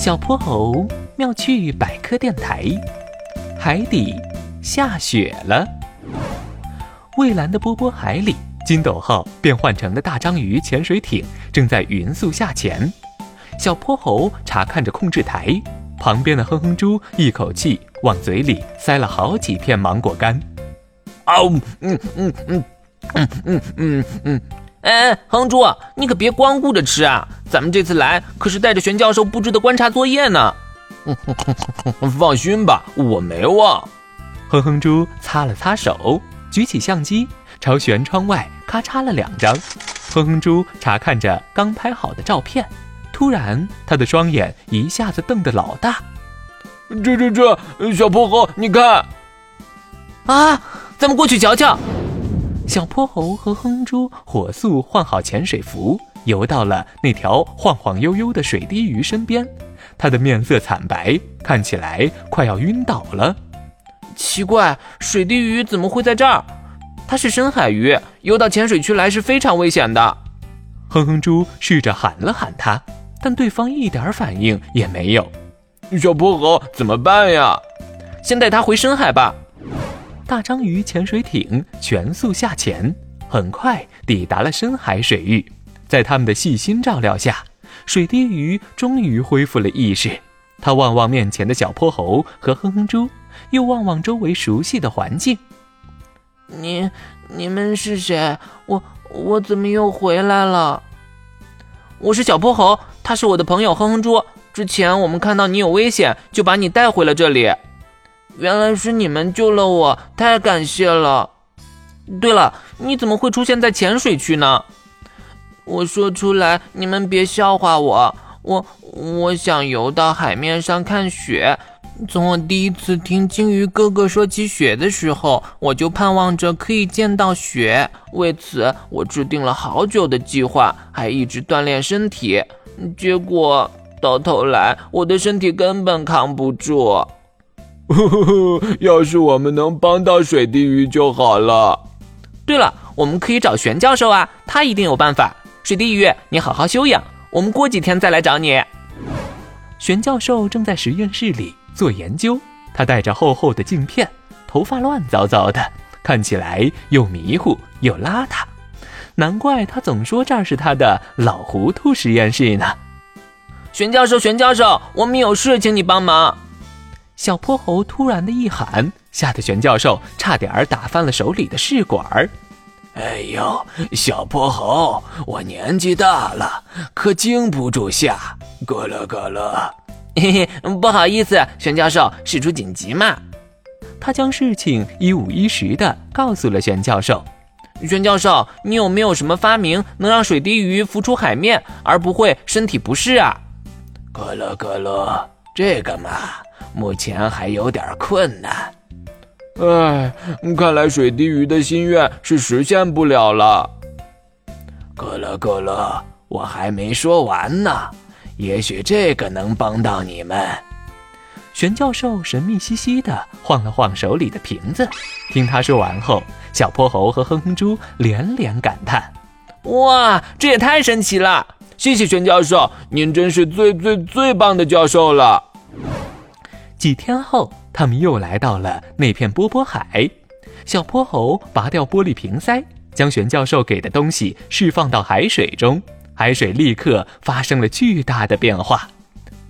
小泼猴妙趣百科电台：海底下雪了。蔚蓝的波波海里，金斗号变换成了大章鱼潜水艇，正在匀速下潜。小泼猴查看着控制台，旁边的哼哼猪一口气往嘴里塞了好几片芒果干。哦，嗯嗯嗯嗯嗯嗯嗯。哎，哼猪，你可别光顾着吃啊！咱们这次来可是带着玄教授布置的观察作业呢。放心吧，我没忘。哼哼猪擦了擦手，举起相机朝舷窗外咔嚓了两张。哼哼猪查看着刚拍好的照片，突然他的双眼一下子瞪得老大。这这这，小泼猴，你看，啊，咱们过去瞧瞧。小泼猴和哼猪火速换好潜水服，游到了那条晃晃悠悠的水滴鱼身边。它的面色惨白，看起来快要晕倒了。奇怪，水滴鱼怎么会在这儿？它是深海鱼，游到浅水区来是非常危险的。哼哼猪试着喊了喊它，但对方一点反应也没有。小泼猴怎么办呀？先带它回深海吧。大章鱼潜水艇全速下潜，很快抵达了深海水域。在他们的细心照料下，水滴鱼终于恢复了意识。他望望面前的小泼猴和哼哼猪，又望望周围熟悉的环境。你、你们是谁？我、我怎么又回来了？我是小泼猴，他是我的朋友哼哼猪。之前我们看到你有危险，就把你带回了这里。原来是你们救了我，太感谢了。对了，你怎么会出现在浅水区呢？我说出来，你们别笑话我。我我想游到海面上看雪。从我第一次听鲸鱼哥哥说起雪的时候，我就盼望着可以见到雪。为此，我制定了好久的计划，还一直锻炼身体。结果到头来，我的身体根本扛不住。要是我们能帮到水滴鱼就好了。对了，我们可以找玄教授啊，他一定有办法。水滴鱼，你好好休养，我们过几天再来找你。玄教授正在实验室里做研究，他戴着厚厚的镜片，头发乱糟糟的，看起来又迷糊又邋遢。难怪他总说这儿是他的老糊涂实验室呢。玄教授，玄教授，我们有事，请你帮忙。小泼猴突然的一喊，吓得玄教授差点儿打翻了手里的试管儿。哎呦，小泼猴，我年纪大了，可经不住吓，咯了咯了。嘿嘿，不好意思，玄教授，事出紧急嘛。他将事情一五一十的告诉了玄教授。玄教授，你有没有什么发明能让水滴鱼浮出海面而不会身体不适啊？咯了咯了，这个嘛。目前还有点困难，唉，看来水滴鱼的心愿是实现不了了。咯了咯了，我还没说完呢，也许这个能帮到你们。玄教授神秘兮兮的晃了晃手里的瓶子，听他说完后，小泼猴和哼哼猪连连感叹：“哇，这也太神奇了！谢谢玄教授，您真是最最最棒的教授了。”几天后，他们又来到了那片波波海。小泼猴拔掉玻璃瓶塞，将玄教授给的东西释放到海水中，海水立刻发生了巨大的变化。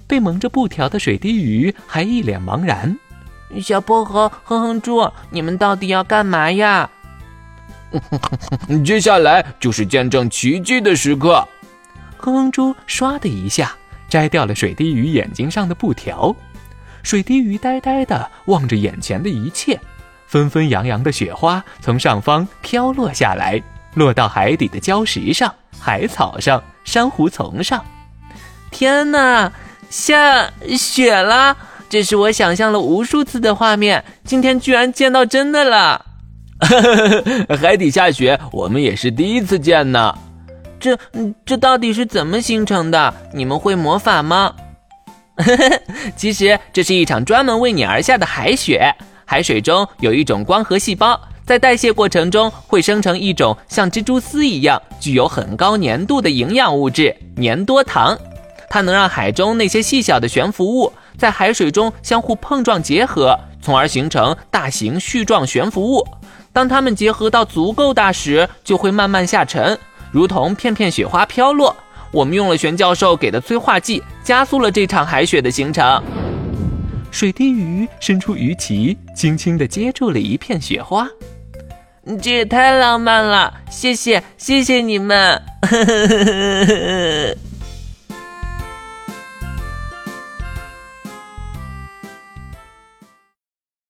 被蒙着布条的水滴鱼还一脸茫然。小泼猴、哼哼猪，你们到底要干嘛呀？接下来就是见证奇迹的时刻。哼哼猪唰的一下摘掉了水滴鱼眼睛上的布条。水滴鱼呆呆地望着眼前的一切，纷纷扬扬的雪花从上方飘落下来，落到海底的礁石上、海草上、珊瑚丛上。天哪，下雪了！这是我想象了无数次的画面，今天居然见到真的了。海底下雪，我们也是第一次见呢。这这到底是怎么形成的？你们会魔法吗？其实这是一场专门为你而下的海雪。海水中有一种光合细胞，在代谢过程中会生成一种像蜘蛛丝一样具有很高粘度的营养物质——粘多糖。它能让海中那些细小的悬浮物在海水中相互碰撞结合，从而形成大型絮状悬浮物。当它们结合到足够大时，就会慢慢下沉，如同片片雪花飘落。我们用了玄教授给的催化剂，加速了这场海雪的形成。水滴鱼伸出鱼鳍，轻轻地接住了一片雪花。这也太浪漫了！谢谢，谢谢你们。